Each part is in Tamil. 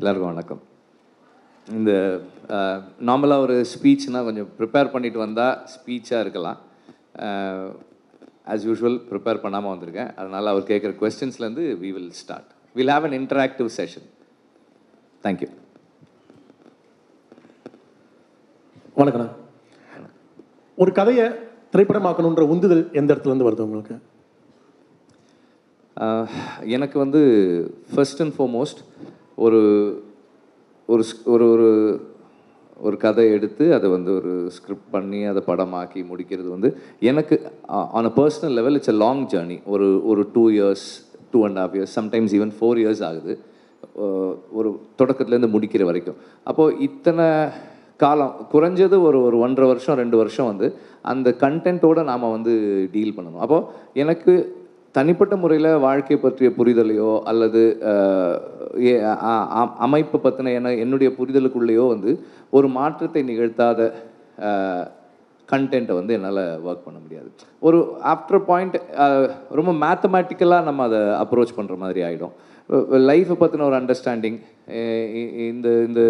எல்லாருக்கும் வணக்கம். இந்த நார்மலாக ஒரு ஸ்பீச்னால் கொஞ்சம் ப்ரிப்பேர் பண்ணிட்டு வந்தால் ஸ்பீச்சாக இருக்கலாம். ஆஸ் யூஷுவல் ப்ரிப்பேர் பண்ணாமல் வந்திருக்கேன். அதனால் அவர் கேட்குற கொஸ்டின்ஸ்லேருந்து we will start will have an interactive session thank you வணக்கண்ணா. ஒரு கதையை திரைப்படமாக்கணுன்ற உந்துதல் எந்த இடத்துல இருந்து வருது உங்களுக்கு? எனக்கு வந்து ஃபர்ஸ்ட் அண்ட் ஃபார்மோஸ்ட் ஒரு ஒரு ஒரு ஒரு ஒரு கதை எடுத்து அதை வந்து ஒரு ஸ்கிரிப்ட் பண்ணி அதை படமாக்கி முடிக்கிறது வந்து எனக்கு on a personal level it's a long journey ஒரு ஒரு two years two and half years sometimes even four years ஆகுது. ஒரு தொடக்கத்துலேருந்து முடிக்கிற வரைக்கும். அப்போது இத்தனை காலம் குறைஞ்சது ஒரு ஒரு ஒன்றரை வருஷம் ரெண்டு வருஷம் வந்து அந்த கண்டென்ட்டோடு நாம் வந்து டீல் பண்ணணும். அப்போது எனக்கு தனிப்பட்ட முறையில் வாழ்க்கை பற்றிய புரிதலையோ அல்லது அமைப்பு அமைப்பை பற்றின என என்னுடைய புரிதலுக்குள்ளேயோ வந்து ஒரு மாற்றத்தை நிகழ்த்தாத கண்டென்ட்டை வந்து என்னால் ஒர்க் பண்ண முடியாது. ஒரு ஆஃப்டர் பாயிண்ட் ரொம்ப மேத்தமேட்டிக்கலாக நம்ம அதை அப்ரோச் பண்ணுற மாதிரி ஆகிடும் லைஃப்பை பற்றின ஒரு அண்டர்ஸ்டாண்டிங் இந்த இந்த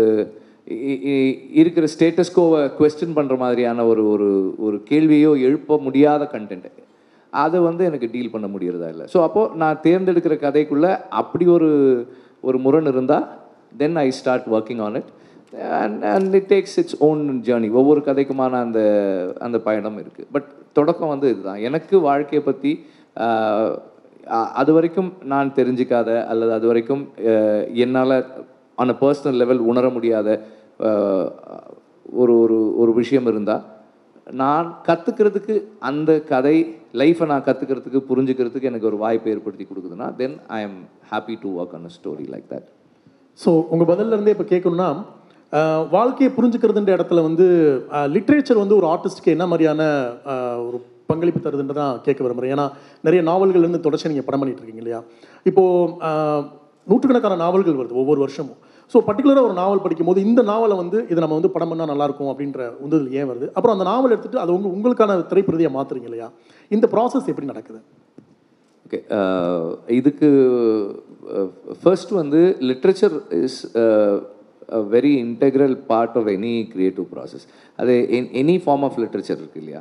இருக்கிற ஸ்டேட்டஸ்கோவை கொஸ்டின் பண்ணுற மாதிரியான ஒரு ஒரு ஒரு கேள்வியோ எழுப்ப முடியாத கண்டென்ட் அதை வந்து எனக்கு டீல் பண்ண முடியறதா இல்லை. ஸோ அப்போது நான் தேர்ந்தெடுக்கிற கதைக்குள்ளே அப்படி ஒரு ஒரு முரண் இருந்தால் then I start working on it and and it takes its own journey ஒவ்வொரு கதைக்குமான அந்த அந்த பயணம் இருக்குது பட் தொடக்கம் வந்து இதுதான். எனக்கு வாழ்க்கையை பற்றி அது வரைக்கும் நான் தெரிஞ்சிக்காத அல்லது அது வரைக்கும் என்னால் ஆன் அ பர்சனல் லெவல் உணர முடியாத ஒரு ஒரு ஒரு விஷயம் இருந்தால் நான் கற்றுக்கிறதுக்கு அந்த கதை லைஃப்பை நான் கற்றுக்கிறதுக்கு புரிஞ்சுக்கிறதுக்கு எனக்கு ஒரு வாய்ப்பு ஏற்படுத்தி கொடுக்குதுன்னா then I am happy to work on a story like that so உங்கள் பதிலிருந்தே இப்போ கேட்கணும்னா வாழ்க்கையை புரிஞ்சுக்கிறதுன்ற இடத்துல வந்து லிட்ரேச்சர் வந்து ஒரு ஆர்டிஸ்ட்க்கு என்ன மாதிரியான ஒரு பங்களிப்பு தருதுன்னு தான் கேட்க விரும்புகிறேன் ஏன்னா நிறைய நாவல்கள்லேருந்து தொடர்ச்சி நீங்கள் படம் பண்ணிட்டு இருக்கீங்க இல்லையா? இப்போது நூற்றுக்கணக்கான நாவல்கள் வருது ஒவ்வொரு வருஷமும். ஸோ பர்டிகுலராக ஒரு நாவல் படிக்கும்போது இந்த நாவலை வந்து இதை நம்ம வந்து படம் பண்ணால் நல்லாயிருக்கும் அப்படின்ற உந்துதல் ஏன் வருது? அப்புறம் அந்த நாவல் எடுத்துகிட்டு அதை உங்க உங்களுக்கான திரைப்பிரதியை மாற்றுறீங்க இல்லையா? இந்த ப்ராசஸ் எப்படி நடக்குது? ஓகே இதுக்கு ஃபர்ஸ்ட் வந்து literature is very integral part of any creative process அது எனி ஃபார்ம் ஆஃப் லிட்ரேச்சர் இருக்குது இல்லையா?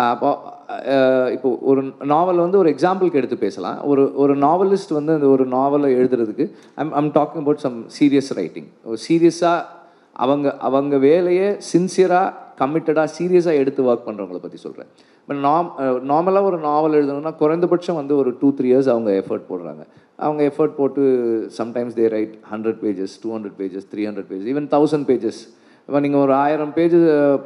அப்போ இப்போது இப்போ ஒரு நாவல் வந்து ஒரு எக்ஸாம்பிளுக்கு எடுத்து பேசலாம். ஒரு ஒரு நாவலிஸ்ட் வந்து அந்த ஒரு நாவலை எழுதுறதுக்கு I'm I'm talking about some serious writing சீரியஸாக அவங்க அவங்க வேலையை சின்சியராக கமிட்டடாக சீரியஸாக எடுத்து ஒர்க் பண்ணுறவங்கள பற்றி சொல்கிறேன் இப்போ நாம் நார்மலாக ஒரு நாவல் எழுதணும்னா குறைந்தபட்சம் வந்து ஒரு டூ த்ரீ இயர்ஸ் அவங்க எஃபர்ட் போடுறாங்க. அவங்க எஃபர்ட் போட்டு sometimes they write hundred pages two hundred pages three hundred pages even thousand pages இப்போ நீங்கள் ஒரு ஆயிரம் பேஜ்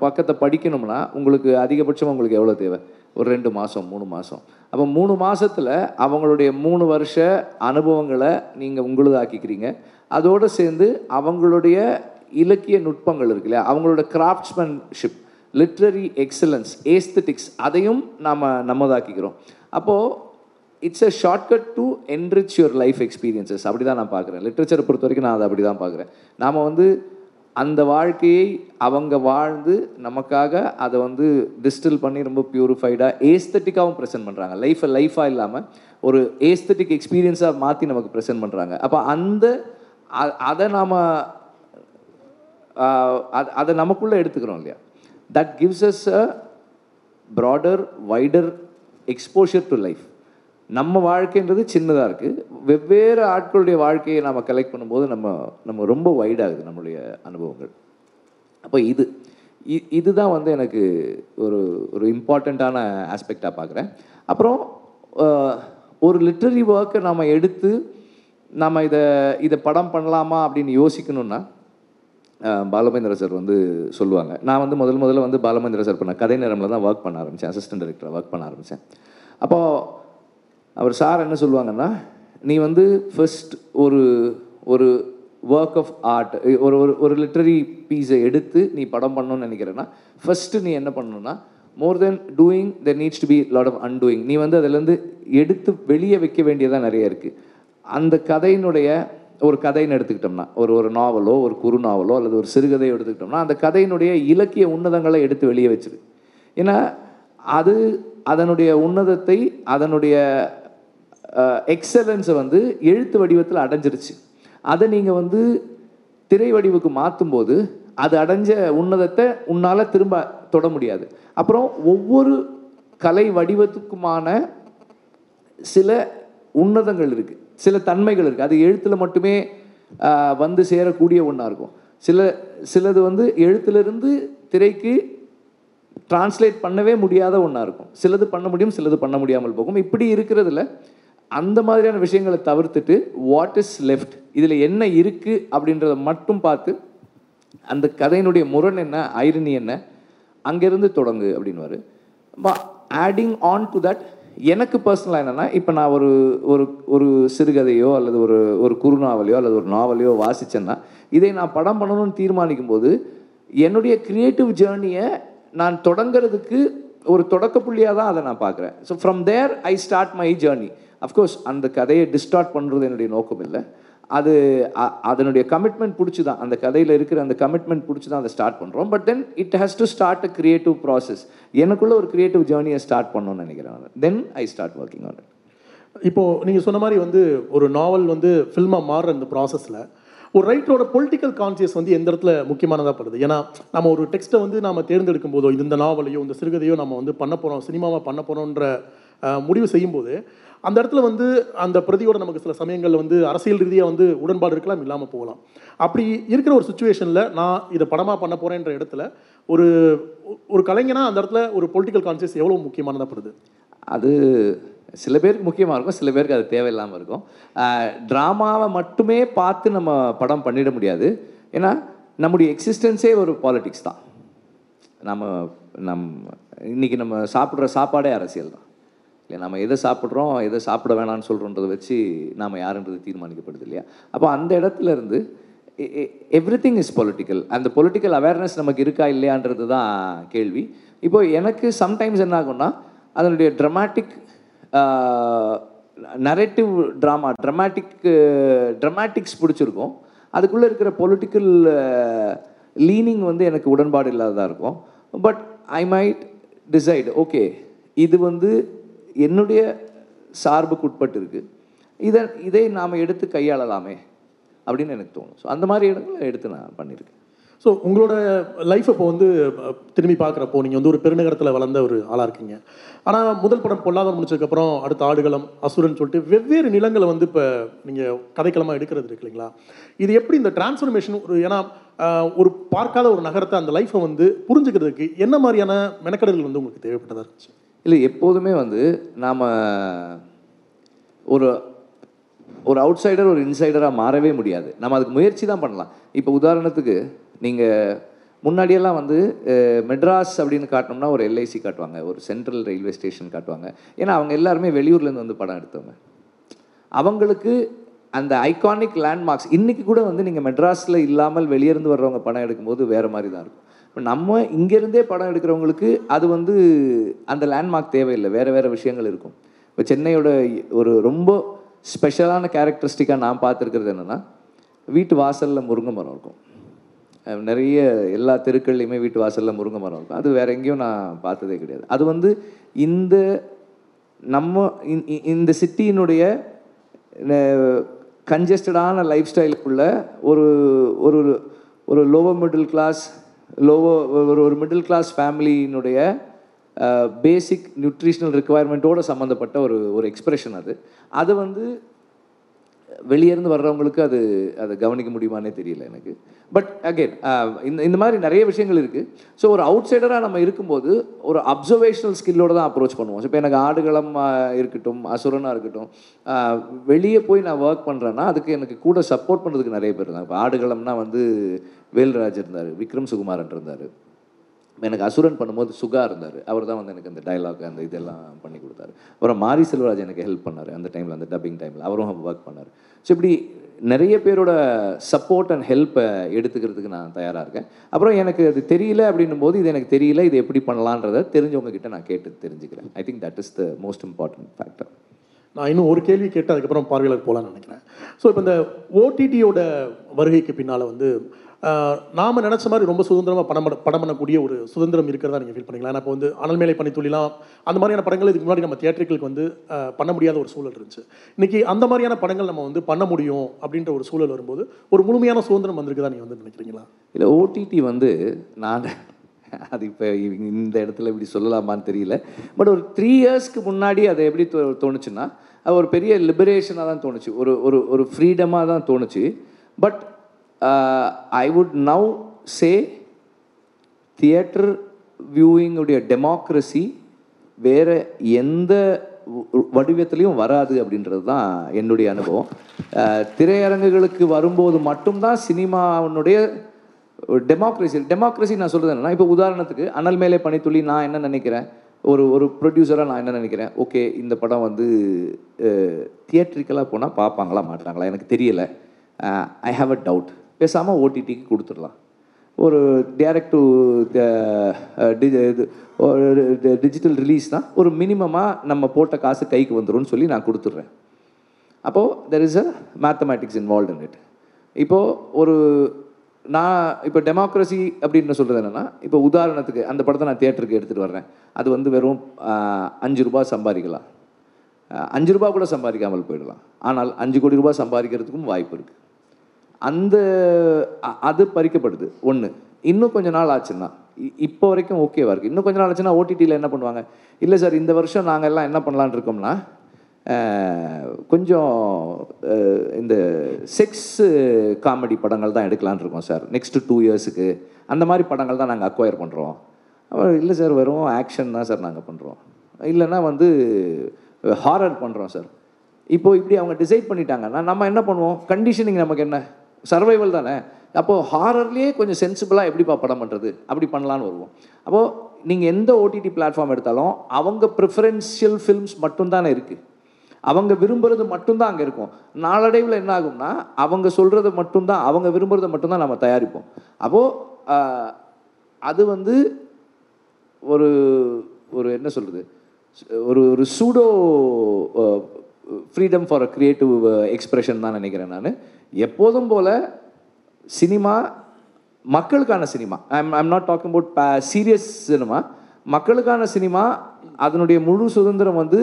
பக்கத்தை படிக்கணும்னா உங்களுக்கு அதிகபட்சம் உங்களுக்கு எவ்வளோ தேவை? ஒரு ரெண்டு மாதம் மூணு மாதம் அப்போ மூணு மாதத்தில் அவங்களுடைய மூணு வருஷ அனுபவங்களை நீங்கள் உங்களுதாக்கிக்கிறீங்க. அதோடு சேர்ந்து அவங்களுடைய இலக்கிய நுட்பங்கள் இருக்கு இல்லையா? அவங்களோட கிராஃப்ட்ஸ்மேன்ஷிப் லிட்ரரி எக்ஸலன்ஸ் ஏஸ்தட்டிக்ஸ் அதையும் நாம் நம்மதாக்கிக்கிறோம். அப்போது it's a shortcut to enrich your life experiences அப்படி தான் நான் பார்க்குறேன் லிட்ரேச்சரை பொறுத்த வரைக்கும் நான் அதை அப்படி தான் பார்க்குறேன் நாம் வந்து அந்த வாழ்க்கையை அவங்க வாழ்ந்து நமக்காக அதை வந்து டிஸ்டில் பண்ணி ரொம்ப பியூரிஃபைடாக ஏஸ்தட்டிக்காகவும் ப்ரெசென்ட் பண்ணுறாங்க லைஃப்பை லைஃபாக இல்லாமல் ஒரு ஏஸ்தட்டிக் எக்ஸ்பீரியன்ஸாக மாற்றி நமக்கு ப்ரெசென்ட் பண்ணுறாங்க அப்போ அந்த அதை நாம் அதை நமக்குள்ளே எடுத்துக்கிறோம் இல்லையா? That gives us a broader wider exposure to life நம்ம வாழ்க்கைன்றது சின்னதாக இருக்குது வெவ்வேறு ஆட்களுடைய வாழ்க்கையை நாம் கலெக்ட் பண்ணும்போது நம்ம நம்ம ரொம்ப வைடாகுது நம்மளுடைய அனுபவங்கள். அப்போ இது இ- இதுதான் வந்து எனக்கு ஒரு ஒரு இம்பார்ட்டண்ட்டான ஆஸ்பெக்டாக பார்க்குறேன் அப்புறம் ஒரு லிட்ரரி ஒர்க்கை நம்ம எடுத்து நம்ம இதை இதை படம் பண்ணலாமா அப்படின்னு யோசிக்கணும்னா பாலமேந்திர சார் வந்து சொல்லுவாங்க. நான் வந்து முதல் முதல்ல வந்து பாலமேந்திர சார் பண்ண கதை நேரமில் தான் ஒர்க் பண்ண ஆரம்பித்தேன் அசிஸ்டன்ட் டைரக்டராக ஒர்க் பண்ண ஆரம்பித்தேன் அப்போது அவர் சார் என்ன சொல்லுவாங்கன்னா நீ வந்து ஃபர்ஸ்ட் ஒரு ஒரு ஒர்க் ஆஃப் ஆர்ட் ஒரு ஒரு ஒரு லிட்ரரி பீஸை எடுத்து நீ படம் பண்ணணும்னு நினைக்கிறேன்னா ஃபர்ஸ்ட்டு நீ என்ன பண்ணணும்னா more than doing there needs to be lot of undoing நீ வந்து அதுலேருந்து எடுத்து வெளியே வைக்க வேண்டியதாக நிறைய இருக்குது அந்த கதையினுடைய ஒரு கதைன்னு எடுத்துக்கிட்டோம்னா ஒரு ஒரு நாவலோ ஒரு குறு நாவலோ அல்லது ஒரு சிறுகதையோ எடுத்துக்கிட்டோம்னா அந்த கதையினுடைய இலக்கிய உன்னதங்களை எடுத்து வெளியே வச்சிரு. ஏன்னா அது அதனுடைய உன்னதத்தை அதனுடைய எக்ஸலன்ஸை வந்து எழுத்து வடிவத்தில் அடைஞ்சிருச்சு. அதை நீங்கள் வந்து திரை வடிவுக்கு மாற்றும்போது அது அடைஞ்ச உன்னதத்தை உன்னால் திரும்ப தொட முடியாது. அப்புறம் ஒவ்வொரு கலை வடிவத்துக்குமான சில உன்னதங்கள் இருக்குது சில தன்மைகள் இருக்குது அது எழுத்தில் மட்டுமே வந்து சேரக்கூடிய ஒன்றா இருக்கும். சில சிலது வந்து எழுத்துலேருந்து திரைக்கு டிரான்ஸ்லேட் பண்ணவே முடியாத ஒன்றா இருக்கும். சிலது பண்ண முடியும் சிலது பண்ண முடியாமல் போகும். இப்படி இருக்கிறதுல அந்த மாதிரியான விஷயங்களை தவிர்த்துட்டு வாட் இஸ் லெஃப்ட் இதில் என்ன இருக்குது அப்படின்றத மட்டும் பார்த்து அந்த கதையினுடைய முரண் என்ன ஐரணி என்ன அங்கேருந்து தொடங்கு அப்படின்வார் ஆடிங் ஆன் டு தட் எனக்கு பர்சனலாக என்னென்னா இப்போ நான் ஒரு ஒரு ஒரு சிறுகதையோ அல்லது ஒரு ஒரு குறுநாவலையோ அல்லது ஒரு நாவலையோ வாசித்தேன்னா இதை நான் படம் பண்ணணும்னு தீர்மானிக்கும் போது என்னுடைய கிரியேட்டிவ் ஜேர்னியை நான் தொடங்கிறதுக்கு ஒரு தொடக்க புள்ளியாக தான் அதை நான் பார்க்குறேன். So from there I start my journey of course அந்த கதையை டிஸ்டார்ட் பண்ணுறது என்னுடைய நோக்கம் இல்லை. அது அதனுடைய கமிட்மெண்ட் பிடிச்சி தான் அந்த கதையில் இருக்கிற அந்த கமிட்மெண்ட் பிடிச்சி தான் அதை ஸ்டார்ட் பண்ணுறோம் but then it has to start a creative process எனக்குள்ள ஒரு க்ரியேட்டிவ் ஜேர்னியை ஸ்டார்ட் பண்ணணும்னு நினைக்கிறேன் then I start working on it இப்போ நீங்கள் சொன்ன மாதிரி வந்து ஒரு நாவல் வந்து ஃபில்மாக மாறுற இந்த ப்ராசஸில் ஒரு ரைட்டரோட பொலிட்டிக்கல் கான்சியஸ் வந்து எந்த இடத்துல முக்கியமானதாகப்படுது ஏன்னா நம்ம ஒரு டெக்ஸ்ட்டை வந்து நம்ம தேர்ந்தெடுக்கும் போதோ இந்த நாவலையோ இந்த சிறுகதையோ நம்ம வந்து பண்ண போகிறோம் சினிமாவாக பண்ண போகிறோன்ற முடிவு செய்யும்போது அந்த இடத்துல வந்து அந்த பிரதியோட நமக்கு சில சமயங்களில் வந்து அரசியல் ரீதியாக வந்து உடன்பாடு இருக்கலாம் இல்லாமல் போகலாம். அப்படி இருக்கிற ஒரு சுச்சுவேஷனில் நான் இதை படமாக பண்ண போகிறேன்ற இடத்துல ஒரு ஒரு கலைஞனாக அந்த இடத்துல ஒரு பொலிட்டிக்கல் கான்சியஸ் எவ்வளோ முக்கியமானதா படுது? அது சில பேருக்கு முக்கியமாக இருக்கும் சில பேருக்கு அது தேவையில்லாமல் இருக்கும். ட்ராமாவை மட்டுமே பார்த்து நம்ம படம் பண்ணிட முடியாது. ஏன்னா நம்முடைய எக்ஸிஸ்டன்ஸே ஒரு பாலிட்டிக்ஸ் தான். நம்ம நம் இன்னைக்கு நம்ம சாப்பிட்ற சாப்பாடே அரசியல் தான். இல்லை நம்ம எதை சாப்பிட்றோம் எதை சாப்பிட வேணாம்னு சொல்கிறோன்றதை வச்சு நாம் யாருன்றது தீர்மானிக்கப்படுது இல்லையா? அப்போ அந்த இடத்துல இருந்து எவ்ரி திங் இஸ் பொலிட்டிக்கல் அந்த பொலிட்டிக்கல் அவேர்னஸ் நமக்கு இருக்கா இல்லையான்றது தான் கேள்வி. இப்போ எனக்கு சம்டைம்ஸ் என்ன ஆகும்னா அதனுடைய dramatic narrative drama dramatic dramatics பிடிச்சிருக்கும். அதுக்குள்ளே இருக்கிற பொலிட்டிக்கல் லீனிங் வந்து எனக்கு உடன்பாடு இல்லாததாக இருக்கும். But I might decide okay இது வந்து என்னுடைய சார்புக்கு உட்பட்டு இருக்குது இதை இதை நாம் எடுத்து கையாளலாமே அப்படின்னு எனக்கு தோணும். ஸோ அந்த மாதிரி இடங்களை எடுத்து நான் பண்ணியிருக்கேன். ஸோ உங்களோட லைஃப் இப்போ வந்து திரும்பி பார்க்குறப்போ நீங்கள் வந்து ஒரு பெருநகரத்தில் வளர்ந்த ஒரு ஆளாக இருக்கீங்க. ஆனால் முதல் படம் பொல்லாதம் முடிச்சதுக்கப்புறம் அடுத்த ஆடுகளம் அசுரன் சொல்லிட்டு வெவ்வேறு நிலங்களை வந்து இப்போ நீங்கள் கதைக்களமாக எடுக்கிறது இருக்கு இல்லைங்களா? இது எப்படி இந்த டிரான்ஸ்ஃபர்மேஷன் ஒரு ஏன்னா ஒரு பார்க்காத ஒரு நகரத்தை அந்த லைஃப்பை வந்து புரிஞ்சுக்கிறதுக்கு என்ன மாதிரியான மெனக்கடல்கள் வந்து உங்களுக்கு தேவைப்பட்டதாக இருந்துச்சு? இல்லை எப்போதுமே வந்து நாம் ஒரு ஒரு அவுட் சைடர் ஒரு இன்சைடராக மாறவே முடியாது. நம்ம அதுக்கு முயற்சி தான் பண்ணலாம். இப்போ உதாரணத்துக்கு நீங்கள் முன்னாடியெல்லாம் வந்து மெட்ராஸ் அப்படின்னு காட்டினோம்னா ஒரு எல்ஐசி காட்டுவாங்க ஒரு சென்ட்ரல் ரயில்வே ஸ்டேஷன் காட்டுவாங்க. ஏன்னா அவங்க எல்லாருமே வெளியூர்லேருந்து வந்து படம் எடுத்தவங்க. அவங்களுக்கு அந்த ஐகானிக் லேண்ட்மார்க்ஸ் இன்றைக்கி கூட வந்து நீங்கள் மெட்ராஸில் இல்லாமல் வெளியேருந்து வர்றவங்க படம் எடுக்கும்போது வேறு மாதிரி தான் இருக்கும். இப்போ நம்ம இங்கேருந்தே படம் எடுக்கிறவங்களுக்கு அது வந்து அந்த லேண்ட்மார்க் தேவையில்லை. வேறு வேறு விஷயங்கள் இருக்கும். இப்போ சென்னையோட ஒரு ரொம்ப ஸ்பெஷலான கேரக்டரிஸ்டிக்காக நான் பார்த்துருக்கிறது என்னென்னா வீட்டு வாசலில் முருங்கை மரம் இருக்கும். நிறைய எல்லா தெருக்கள்லையுமே வீட்டு வாசலில் முருங்கை மரம் இருக்கும். அது வேற எங்கேயும் நான் பார்த்ததே கிடையாது. அது வந்து இந்த நம்ம இந்- இ- இந்த சிட்டியினுடைய கன்ஜஸ்டடான லைஃப் ஸ்டைலுக்குள்ள ஒரு ஒரு ஒரு லோவர் மிடில் கிளாஸ் லோவோ ஒரு ஒரு மிடில் கிளாஸ் ஃபேமிலியினுடைய பேசிக் நியூட்ரிஷனல் ரெக்குவயர்மெண்ட்டோட சம்மந்தப்பட்ட ஒரு ஒரு எக்ஸ்பிரஷன் அது. அது வந்து வெளியேருந்து வர்றவங்களுக்கு அது அதை கவனிக்க முடியுமானே தெரியல எனக்கு. பட் அகெயின் இந்த இந்த மாதிரி நிறைய விஷயங்கள் இருக்குது ஸோ ஒரு அவுட் சைடராக நம்ம இருக்கும்போது ஒரு அப்சர்வேஷனல் ஸ்கில்லோடு தான் அப்ரோச் பண்ணுவோம். இப்போ எனக்கு ஆடுகளம் இருக்கட்டும் அசுரனாக இருக்கட்டும் வெளியே போய் நான் ஒர்க் பண்ணுறேன்னா அதுக்கு எனக்கு கூட சப்போர்ட் பண்ணுறதுக்கு நிறைய பேர் இருந்தாங்க இப்போ ஆடுகளம்னா வந்து வேல்ராஜ் இருந்தார் விக்ரம் சுகுமாரன் இருந்தார். எனக்கு அசுரன் பண்ணும்போது சுகா இருந்தார். அவர் தான் வந்து எனக்கு அந்த டயலாக் அந்த இதெல்லாம் பண்ணி கொடுத்தாரு. அப்புறம் மாரி செல்வராஜ் எனக்கு ஹெல்ப் பண்ணார். அந்த டைமில் அந்த டப்பிங் டைமில் அவரும் ஒர்க் பண்ணார். ஸோ இப்படி நிறைய பேரோட சப்போர்ட் அண்ட் ஹெல்ப்பை எடுத்துக்கிறதுக்கு நான் தயாராக இருக்கேன். அப்புறம் எனக்கு அது தெரியல அப்படின்னும் போது இது எனக்கு தெரியல இது எப்படி பண்ணலான்றதை தெரிஞ்சவங்க கிட்ட நான் கேட்டு தெரிஞ்சுக்கிறேன். I think that is the most important factor நான் இன்னும் ஒரு கேள்வி கேட்டு அதுக்கப்புறம் பார்வையாளர் போகலான்னு நினைக்கிறேன். ஸோ இப்போ இந்த ஓடிடியோட வருகைக்கு பின்னால் வந்து நாம் நினச்ச மாதிரி ரொம்ப சுதந்திரமாக படம் பண்ண- படம் பண்ணக்கூடிய ஒரு சுதந்திரம் இருக்கிறதா நீங்கள் ஃபீல் பண்ணிக்கலாம் ஏன்னா இப்போ வந்து அனல் மேலே பனித்துளிலாம் அந்த மாதிரியான படங்கள் இதுக்கு முன்னாடி நம்ம தியேட்டர்களுக்கு வந்து பண்ண முடியாத ஒரு சூழல் இருந்துச்சு. இன்னைக்கு அந்த மாதிரியான படங்கள் நம்ம வந்து பண்ண முடியும் அப்படின்ற ஒரு சூழல் வரும்போது ஒரு முழுமையான சுதந்திரம் வந்திருக்குதா நீங்கள் வந்து நினைக்கிறீங்களா? இல்லை ஓடிடி வந்து நான் அது இப்போ இந்த இடத்துல இப்படி சொல்லலாமான்னு தெரியல. பட் ஒரு த்ரீ இயர்ஸ்க்கு முன்னாடி அது எப்படி தோ தோணுச்சுன்னா அது ஒரு பெரிய லிபரேஷனாக தான் தோணுச்சு. ஒரு ஒரு ஒரு ஃப்ரீடமாக தான் தோணுச்சு. But I would now say theatre வியூவிங்குடைய democracy வேற எந்த வடிவத்திலையும் வராது அப்படின்றது தான் என்னுடைய அனுபவம். Uh, திரையரங்குகளுக்கு வரும்போது மட்டும்தான் சினிமாவினுடைய டெமோக்ரஸி டெமோக்ரஸி நான் சொல்கிறது என்னன்னா இப்போ உதாரணத்துக்கு அனல் மேலே பணித்துள்ளி நான் என்ன நினைக்கிறேன்? ஒரு ஒரு ப்ரொடியூசராக நான் என்ன நினைக்கிறேன்? ஓகே இந்த படம் வந்து uh, தியேட்ரிக்கலாக போனால் பார்ப்பாங்களா மாட்டாங்களா? எனக்கு தெரியலை. ஐ ஹாவ் அ டவுட் பேசாமல் ஓடிடிக்கு கொடுத்துடலாம். ஒரு டேரக்ட் டு இது டிஜிட்டல் ரிலீஸ்னால் ஒரு மினிமமாக நம்ம போட்ட காசு கைக்கு வந்துடும் சொல்லி நான் கொடுத்துட்றேன். அப்போது there is a mathematics involve in it இப்போது ஒரு நான் இப்போ டெமோக்ரஸி அப்படின்னு சொல்கிறது என்னென்னா இப்போ உதாரணத்துக்கு அந்த படத்தை நான் தேட்டருக்கு எடுத்துகிட்டு வர்றேன். அது வந்து வெறும் அஞ்சு ரூபாய் சம்பாதிக்கலாம். அஞ்சு ரூபா கூட சம்பாதிக்காமல் போயிடலாம். ஆனால் அஞ்சு கோடி ரூபாய் சம்பாதிக்கிறதுக்கும் வாய்ப்பு இருக்குது அந்த அது பறிக்கப்படுது. ஒன்று இன்னும் கொஞ்ச நாள் ஆச்சுன்னா இப்போ வரைக்கும் ஓகேவா இருக்குது இன்னும் கொஞ்ச நாள் ஆச்சுன்னா ஓடிடியில் என்ன பண்ணுவாங்க? இல்லை சார் இந்த வருஷம் நாங்கள் எல்லாம் என்ன பண்ணலான்னு இருக்கோம்னா கொஞ்சம் இந்த செக்ஸ் காமெடி படங்கள் தான் எடுக்கலான்னு இருக்கோம் சார் நெக்ஸ்ட் டூ இயர்ஸுக்கு அந்த மாதிரி படங்கள் தான் நாங்கள் அக்வயர் பண்ணுறோம் இல்லை சார் வெறும் ஆக்ஷன் தான் சார் நாங்கள் பண்ணுறோம் இல்லைன்னா வந்து ஹாரர் பண்ணுறோம் சார் இப்போது இப்படி அவங்க டிசைட் பண்ணிட்டாங்கன்னா நம்ம என்ன பண்ணுவோம்? கண்டிஷனிங் நமக்கு என்ன? சர்வைவல் தானே? அப்போது ஹாரர்லேயே கொஞ்சம் சென்சிபிளாக எப்படிப்பா படம் பண்ணுறது அப்படி பண்ணலான்னு வருவோம். அப்போது நீங்கள் எந்த ஓடிடி பிளாட்ஃபார்ம் எடுத்தாலும் அவங்க ப்ரிஃபரன்ஷியல் ஃபில்ம்ஸ் மட்டும்தானே இருக்குது அவங்க விரும்புகிறது மட்டும்தான் அங்கே இருக்கும். நாளடைவில் என்ன ஆகும்னா அவங்க சொல்கிறத மட்டும்தான் அவங்க விரும்புகிறத மட்டும்தான் நம்ம தயாரிப்போம். அப்போது அது வந்து ஒரு ஒரு என்ன சொல்கிறது ஒரு ஒரு pseudo freedom for a creative expression தான் நினைக்கிறேன் நான். எப்போதும் போல் சினிமா மக்களுக்கான cinema I'm I'm not talking about serious cinema மக்களுக்கான சினிமா அதனுடைய முழு சுதந்திரம் வந்து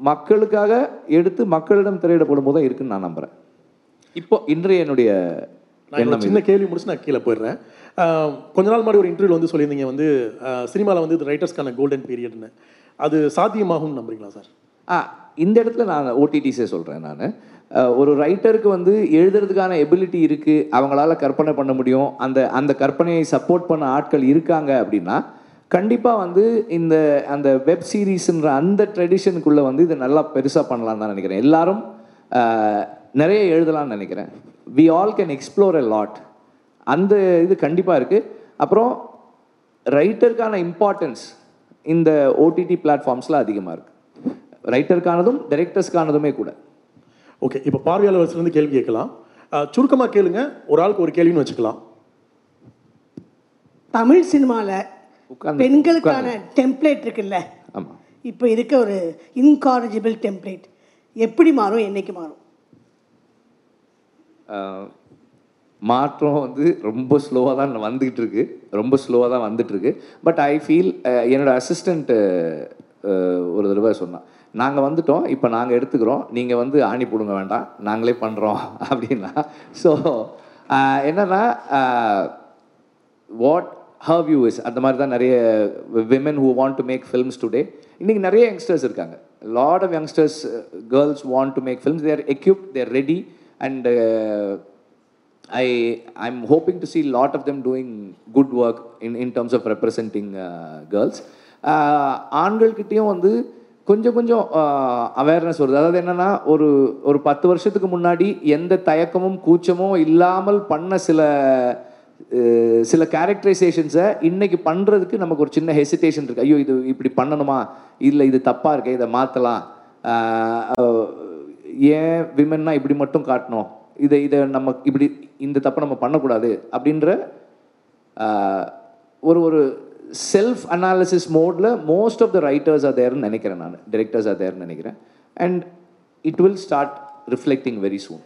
மக்களுக்காக எடுத்து மக்களிடம் திரையிடப்படும் போது தான் இருக்குன்னு நான் நம்புகிறேன் இப்போ இன்றைய என்னுடைய சின்ன கேள்வி முடிச்சு நான் கீழே போயிடுறேன். கொஞ்ச நாள் முன்னாடி ஒரு இன்டர்வியூ வந்து சொல்லியிருந்தீங்க வந்து சினிமாவில் வந்து ரைட்டர்ஸ்க்கான கோல்டன் பீரியட்னு அது சாத்தியமாகும்னு நம்புறீங்களா சார் இந்த இடத்துல நான் ஓடிடிஸே சொல்கிறேன் நான். ஒரு ரைட்டருக்கு வந்து எழுதுறதுக்கான எபிலிட்டி இருக்குது அவங்களால கற்பனை பண்ண முடியும் அந்த அந்த கற்பனையை சப்போர்ட் பண்ண ஆட்கள் இருக்காங்க அப்படின்னா கண்டிப்பாக வந்து இந்த அந்த வெப் சீரீஸ்ன்ற அந்த ட்ரெடிஷனுக்குள்ளே வந்து இது நல்லா பெருசாக பண்ணலான்னு தான் நினைக்கிறேன். எல்லாரும் நிறைய எழுதலாம்னு நினைக்கிறேன். We all can explore a lot அந்த இது கண்டிப்பாக இருக்குது அப்புறம் ரைட்டருக்கான இம்பார்ட்டன்ஸ் இந்த ஓடிடி பிளாட்ஃபார்ம்ஸில் அதிகமாக இருக்குது ரைட்டருக்கானதும் டைரக்டர்ஸ்க்கானதுமே கூட. ஓகே இப்போ பார்வையாளர் இருந்து கேள்வி கேட்கலாம். சுருக்கமாக கேளுங்க. ஒரு ஆளுக்கு ஒரு கேள்வின்னு வச்சுக்கலாம். தமிழ் சினிமாவில் பெண்களுக்கான டெம்ப்ளேட் இருக்குல்ல? ஆமாம் இப்போ இருக்க ஒரு இன்காரிஜிபிள் டெம்ப்ளேட் எப்படி மாறும் என்னைக்கு மாறும்? மாற்றம் வந்து ரொம்ப ஸ்லோவாக தான் வந்துகிட்டு இருக்கு. ரொம்ப ஸ்லோவாக தான் வந்துட்டு இருக்கு. பட் ஐ ஃபீல் என்னோட அசிஸ்டண்ட் ஒரு தடவை சொன்னான். நாங்கள் வந்துட்டோம் இப்போ நாங்கள் எடுத்துக்கிறோம். நீங்கள் வந்து ஆணி போடுங்க வேண்டாம். நாங்களே பண்ணுறோம் அப்படின்னா. ஸோ என்னென்னா வாட் ஹவ் யூ இஸ் அந்த மாதிரி தான் நிறைய women who want to make films today இன்றைக்கி நிறைய யங்ஸ்டர்ஸ் இருக்காங்க. Lot of youngsters girls want to make films they're equip they're ready and I I am hoping to see lot of them doing good work in in terms of representing girls girls. வந்து கொஞ்சம் கொஞ்சம் அவேர்னஸ் வருது. அதாவது என்னன்னா ஒரு ஒரு பத்து வருஷத்துக்கு முன்னாடி எந்த தயக்கமும் கூச்சமும் இல்லாமல் பண்ண சில சில கேரக்டரைசேஷன்ஸை இன்னைக்கு பண்ணுறதுக்கு நமக்கு ஒரு சின்ன ஹெசிடேஷன் இருக்குது ஐயோ இது இப்படி பண்ணணுமா? இல்லை இது தப்பாக இருக்கு இதை மாற்றலாம் ஏன் விமன்னா இப்படி மட்டும் காட்டணும்? இதை இதை நம்ம இப்படி இந்த தப்பை நம்ம பண்ணக்கூடாது அப்படின்ற ஒரு ஒரு செல்ஃப் அனாலிசிஸ் மோடில் most of the writers are தேர்னு நினைக்கிறேன் நான். டிரெக்டர்ஸ் ஆர் தேர்னு நினைக்கிறேன். And it will start reflecting very soon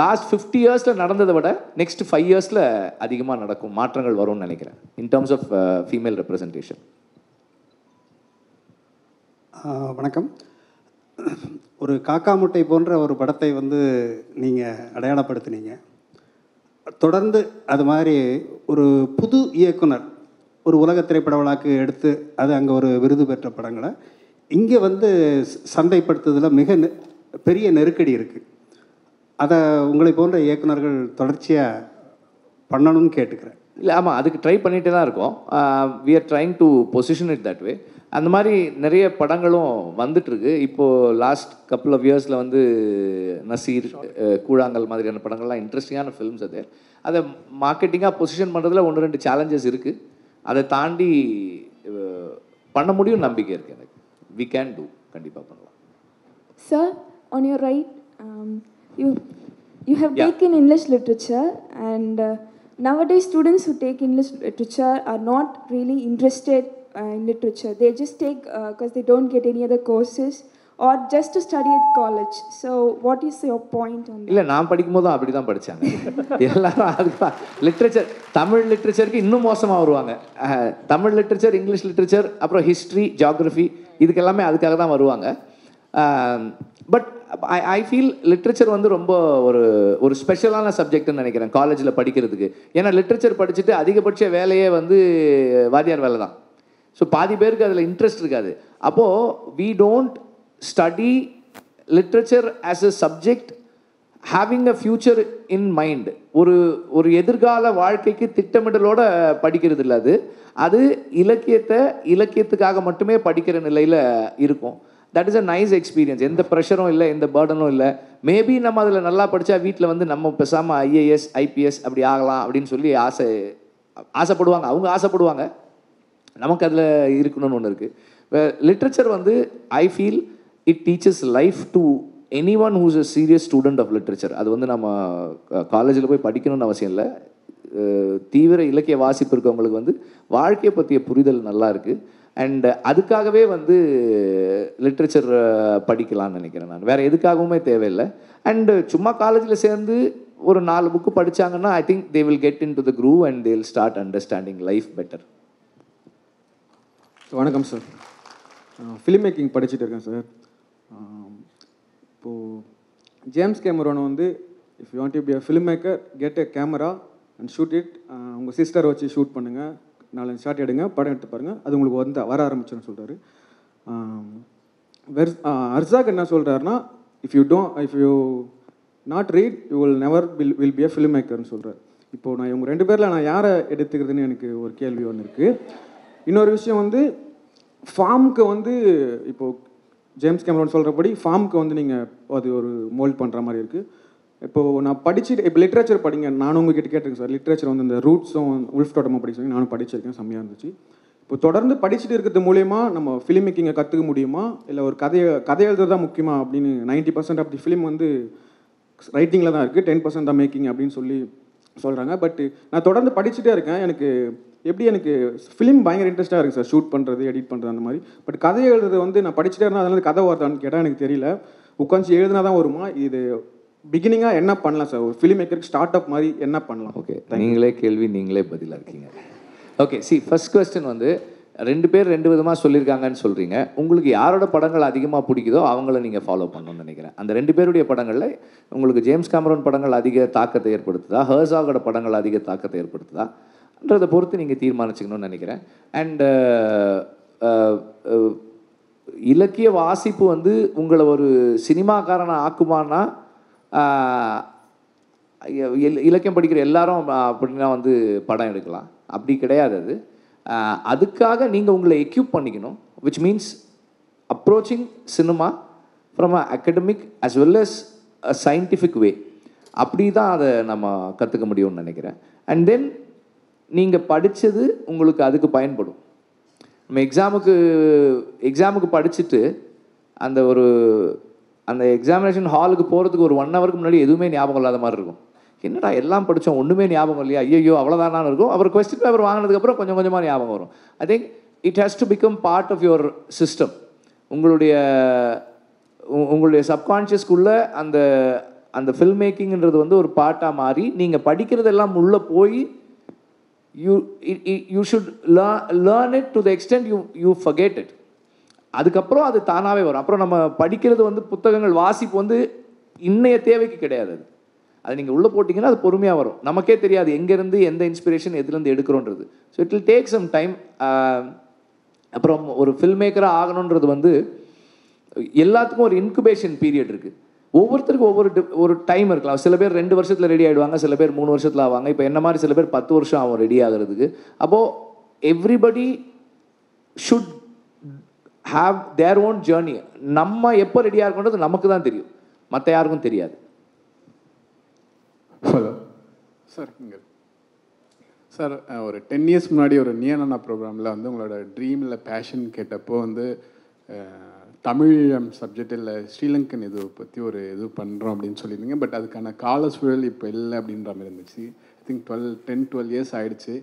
last fifty இயர்ஸில் நடந்ததை விட நெக்ஸ்ட் ஃபைவ் இயர்ஸில் அதிகமாக நடக்கும் மாற்றங்கள் வரும்னு நினைக்கிறேன். In terms of female representation வணக்கம். ஒரு காக்கா முட்டை போன்ற ஒரு படத்தை வந்து நீங்கள் அடையாளப்படுத்தினீங்க. தொடர்ந்து அது மாதிரி ஒரு புது இயக்குனர் ஒரு உலக திரைப்பட விழாக்கு எடுத்து அது அங்கே ஒரு விருது பெற்ற படங்களை இங்கே வந்து ச- மிக பெரிய நெருக்கடி இருக்குது அதை உங்களை போன்ற இயக்குநர்கள் தொடர்ச்சியாக பண்ணணும்னு கேட்டுக்கிறேன். இல்லை ஆமாம் அதுக்கு ட்ரை பண்ணிகிட்டே தான் இருக்கோம் we are trying to position it that way அந்த மாதிரி நிறைய படங்களும் வந்துட்டுருக்கு. இப்போது லாஸ்ட் கப்புள் ஆஃப் இயர்ஸில் வந்து நசீர் கூழாங்கல் மாதிரியான படங்கள்லாம் இன்ட்ரெஸ்டிங்கான ஃபிலிம்ஸ் அது. அதை மார்க்கெட்டிங்காக பொசிஷன் பண்ணுறதுல ஒன்று ரெண்டு சேலஞ்சஸ் இருக்குது அதை தாண்டி பண்ண முடியும் நம்பிக்கை இருக்குது எனக்கு. வி கேன் டூ கண்டிப்பாக பண்ணலாம். Sir, on your right, um, you you have Yeah. taken English literature, and uh, nowadays students who take English literature are uh, in literature. They just take uh, because they don't get any other courses or just to study at college. So, what is your point on that? இல்லை நான் படிக்கும்போது அப்படி தான் படித்தாங்க எல்லாரும் அதுதான் லிட்ரேச்சர் தமிழ் லிட்ரேச்சருக்கு இன்னும் மோசமாக வருவாங்க தமிழ் லிட்ரேச்சர் இங்கிலீஷ் லிட்ரேச்சர் அப்புறம் ஹிஸ்ட்ரி ஜியாகிரஃபி இதுக்கெல்லாமே அதுக்காக தான் வருவாங்க but I I feel literature வந்து ரொம்ப ஒரு ஒரு ஸ்பெஷலான சப்ஜெக்ட்னு நினைக்கிறேன் காலேஜில் படிக்கிறதுக்கு ஏன்னா லிட்ரேச்சர் படிச்சுட்டு அதிகபட்ச வேலையே வந்து வாத்தியார் வேலை தான் ஸோ பாதி பேருக்கு அதில் இன்ட்ரெஸ்ட் இருக்காது. அப்போது we don't study literature as a subject having a future in mind ஒரு ஒரு எதிர்கால வாழ்க்கைக்கு திட்டமிடலோட படிக்கிறது இல்லை அது. அது இலக்கியத்தை இலக்கியத்துக்காக மட்டுமே படிக்கிற நிலையில் இருக்கும். That is a nice experience எந்த ப்ரெஷரும் இல்லை எந்த பேர்டனும் இல்லை. மேபி நம்ம அதில் நல்லா படித்தா வீட்டில் வந்து நம்ம பேசாமல் ஐஏஎஸ் ஐபிஎஸ் அப்படி ஆகலாம் அப்படின்னு சொல்லி ஆசை ஆசைப்படுவாங்க. அவங்க ஆசைப்படுவாங்க. நமக்கு அதில் இருக்கணும்னு ஒன்று இருக்குது லிட்ரேச்சர் வந்து I feel it teaches life to anyone who's a serious student of literature அது வந்து நம்ம காலேஜில் போய் படிக்கணும்னு அவசியம் இல்லை. தீவிர இலக்கிய வாசிப்பு இருக்கவங்களுக்கு வந்து வாழ்க்கையை பற்றிய புரிதல் நல்லா இருக்குது அண்ட் அதுக்காகவே வந்து லிட்ரேச்சர் படிக்கலாம்னு நினைக்கிறேன் நான். வேறு எதுக்காகவுமே தேவையில்லை. அண்டு சும்மா காலேஜில் சேர்ந்து ஒரு நாலு book படிச்சாங்கன்னா I think they will get into the groove and they will start understanding life better வணக்கம் சார் ஃபிலிம் மேக்கிங் படிச்சுட்டு இருக்கேன் சார் இப்போது ஜேம்ஸ் கேமரோன் வந்து if you want to be a film maker get a camera and shoot it உங்கள் சிஸ்டரை வச்சு ஷூட் பண்ணுங்கள் நாலஞ்சு ஷாட் எடுங்க படம் எடுத்து பாருங்கள் அது உங்களுக்கு வந்து வர ஆரம்பிச்சுன்னு சொல்கிறாரு வெர் அர்சாக் என்ன சொல்கிறாருன்னா if you don't if you not read you will never will will be a film மேக்கர்னு சொல்கிறார் இப்போது நான் இவங்க ரெண்டு பேரில் நான் யாரை எடுத்துக்கிறதுன்னு எனக்கு ஒரு கேள்வி ஒன்று இருக்குது இன்னொரு விஷயம் வந்து ஃபார்முக்கு வந்து இப்போது ஜேம்ஸ் கேமரோன் சொல்கிறபடி ஃபார்முக்கு வந்து நீங்கள் அது ஒரு மோல்ட் பண்ணுற மாதிரி இருக்குது இப்போது நான் படிச்சுட்டு இப்போ லிட்ரேச்சர் படிங்க நானும் உங்ககிட்ட கேட்டிருக்கேன் சார். லிட்ரேச்சர் வந்து இந்த ரூட்ஸும் உல்ஃப் டோட்டமாக படிக்க நானும் படிச்சிருக்கேன் செம்மையாக இருந்துச்சு. இப்போ தொடர்ந்து படிச்சுட்டு இருக்கிறது மூலயமா நம்ம ஃபிலிம் மேக்கிங்கை கற்றுக்க முடியுமா? இல்லை ஒரு கதையை கதை எழுதுறது தான் முக்கியமா? அப்படின்னு நைன்ட்டி பர்சன்ட் அப்படி ஃபிலிம் வந்து ரைட்டிங்கில் தான் இருக்குது டென் பர்சன்ட் தான் மேக்கிங் அப்படின்னு சொல்லி சொல்கிறாங்க பட் நான் தொடர்ந்து படிச்சுட்டே இருக்கேன். எனக்கு எப்படி எனக்கு ஃபிலிம் பயங்கர இன்ட்ரெஸ்ட்டாக இருக்குது சார் ஷூட் பண்ணுறது எடிட் பண்ணுறது அந்த மாதிரி. பட் கதை எழுதுறது வந்து நான் படிச்சுட்டே இருந்தால் அதனால கதை வார்த்தான்னு கேட்டால் எனக்கு தெரியல. உட்காந்து எழுதினா தான் வருமா? இது பிகினிங்காக என்ன பண்ணலாம் சார் ஒரு ஃபிலிம் மேக்கருக்கு ஸ்டார்ட் அப் மாதிரி என்ன பண்ணலாம்? ஓகே நீங்களே கேள்வி நீங்களே பதிலாக இருக்கீங்க. ஓகே சி ஃபஸ்ட் கொஸ்டின் வந்து ரெண்டு பேர் ரெண்டு விதமாக சொல்லியிருக்காங்கன்னு சொல்கிறீங்க உங்களுக்கு யாரோட படங்கள் அதிகமாக பிடிக்குதோ அவங்கள நீங்கள் ஃபாலோ பண்ணணும்னு நினைக்கிறேன். அந்த ரெண்டு பேருடைய படங்களில் உங்களுக்கு ஜேம்ஸ் கேமரோன் படங்கள் அதிக தாக்கத்தை ஏற்படுத்துதா? ஹர்ஸாகோட படங்கள் அதிக தாக்கத்தை ஏற்படுத்துதான்றதை பொறுத்து நீங்கள் தீர்மானிச்சுக்கணும்னு நினைக்கிறேன். அண்டு uh, uh, uh, இலக்கிய வாசிப்பு வந்து உங்களை ஒரு சினிமாக்காரனை ஆக்குமானா இலக்கியம் படிக்கிற எல்லாரும் அப்படின்னா வந்து படம் எடுக்கலாம். அப்படி கிடையாது அது. அதுக்காக நீங்கள் உங்களை எக்யூப் பண்ணிக்கணும் which means approaching cinema from a academic as well as a scientific way அப்படி தான் அதை நம்ம கற்றுக்க முடியும்னு நினைக்கிறேன். அண்ட் தென் நீங்கள் படித்தது உங்களுக்கு அதுக்கு பயன்படும். நம்ம எக்ஸாமுக்கு எக்ஸாமுக்கு படிச்சுட்டு அந்த ஒரு அந்த எக்ஸாமினேஷன் ஹாலுக்கு போகிறதுக்கு ஒரு ஒன் ஹவருக்கு முன்னாடி எதுவுமே ஞாபகம் இல்லாத மாதிரி இருக்கும். என்னடா எல்லாம் படித்தோம் ஒன்றுமே ஞாபகம் இல்லையா? ஐயோ அவ்வளோதானான்னு இருக்கும். அப்புறம் கொஸ்டின் பேப்பர் வாங்கினதுக்கப்புறம் கொஞ்சம் கொஞ்சமாக ஞாபகம் வரும். I think it has to become part of your system உங்களுடைய உ- உங்களுடைய சப்கான்ஷியஸ்குள்ளே அந்த அந்த ஃபில்ம் மேக்கிங்கிறது வந்து ஒரு பாட்டாக மாறி நீங்கள் படிக்கிறதெல்லாம் உள்ளே போய் you you should learn it to the extent you you forget it அதுக்கப்புறம் அது தானாகவே வரும். அப்புறம் நம்ம படிக்கிறது வந்து புத்தகங்கள் வாசிப்பு வந்து இன்னைய தேவைக்கு கிடையாது அது நீங்கள் உள்ளே போட்டிங்கன்னா அது பொறுமையாக வரும். நமக்கே தெரியாது எங்கேருந்து எந்த இன்ஸ்பிரேஷன் எதுலேருந்து எடுக்கிறோன்றது. So it will take some time அப்புறம் ஒரு ஃபில்ம் மேக்கராக ஆகணுன்றது வந்து எல்லாத்துக்கும் ஒரு இன்குபேஷன் பீரியட் இருக்குது ஒவ்வொருத்தருக்கும் ஒவ்வொரு ஒரு டைம் இருக்கலாம். சில பேர் ரெண்டு வருஷத்தில் ரெடி ஆகிடுவாங்க சில பேர் மூணு வருஷத்தில் ஆவாங்க. இப்போ என்ன மாதிரி சில பேர் பத்து வருஷம் ஆகும் ரெடி ஆகிறதுக்கு. அப்போது everybody should have their own journey நம்ம எப்போ ரெடியாக இருக்கோன்றது நமக்கு தான் தெரியும். மற்ற யாருக்கும் தெரியாது. ஹலோ சார் இங்கே. சார் ஒரு டென் இயர்ஸ் முன்னாடி ஒரு நியனனா ப்ரோக்ராமில் வந்து உங்களோட ட்ரீமில் பேஷன் கேட்டப்போ வந்து தமிழம் தமிழ் சப்ஜெக்ட் இல்லை ஸ்ரீலங்கன் இது பற்றி ஒரு இது பண்ணுறோம் அப்படின்னு சொல்லியிருந்தீங்க. பட் அதுக்கான கால சூழல் இப்போ இல்லை அப்படின்ற மாதிரி இருந்துச்சு. I think twelve ten twelve years ஆகிடுச்சு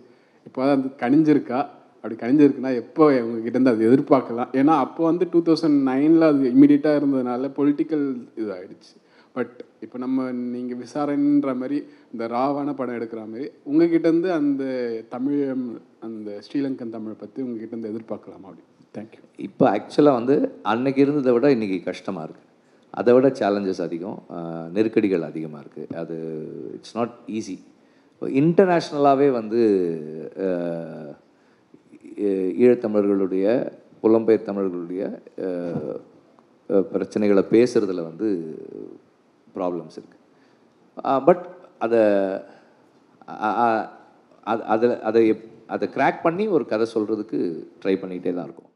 இப்போ அது கணிஞ்சிருக்கா? அப்படி கணிஞ்சிருக்குன்னா எப்போ உங்ககிட்ட இருந்து அது எதிர்பார்க்கலாம்? ஏன்னா அப்போ வந்து டூ தௌசண்ட் நைனில் அது இமீடியட்டாக இருந்ததுனால பொலிட்டிக்கல் இது ஆகிடுச்சு பட் இப்போ நம்ம நீங்கள் விசாரணைன்ற மாதிரி இந்த ராவான படம் எடுக்கிற மாதிரி உங்ககிட்டேருந்து அந்த தமிழ் அந்த ஸ்ரீலங்கன் தமிழ் பற்றி உங்ககிட்ட இருந்து எதிர்பார்க்கலாமா அப்படி? தேங்க்யூ இப்போ ஆக்சுவலாக வந்து அன்னைக்கு இருந்ததை விட இன்றைக்கி கஷ்டமாக இருக்குது அதை விட சேலஞ்சஸ் அதிகம் நெருக்கடிகள் அதிகமாக இருக்குது அது இட்ஸ் நாட் ஈஸி இன்டர்நேஷ்னலாகவே வந்து ஈழத்தமிழர்களுடைய புலம்பெயர் தமிழர்களுடைய பிரச்சனைகளை பேசுகிறதுல வந்து ப்ராப்ளம்ஸ் இருக்குது பட் அதை அதில் அதை அதை கிராக் பண்ணி ஒரு கதை சொல்கிறதுக்கு ட்ரை பண்ணிகிட்டே தான் இருக்கும்.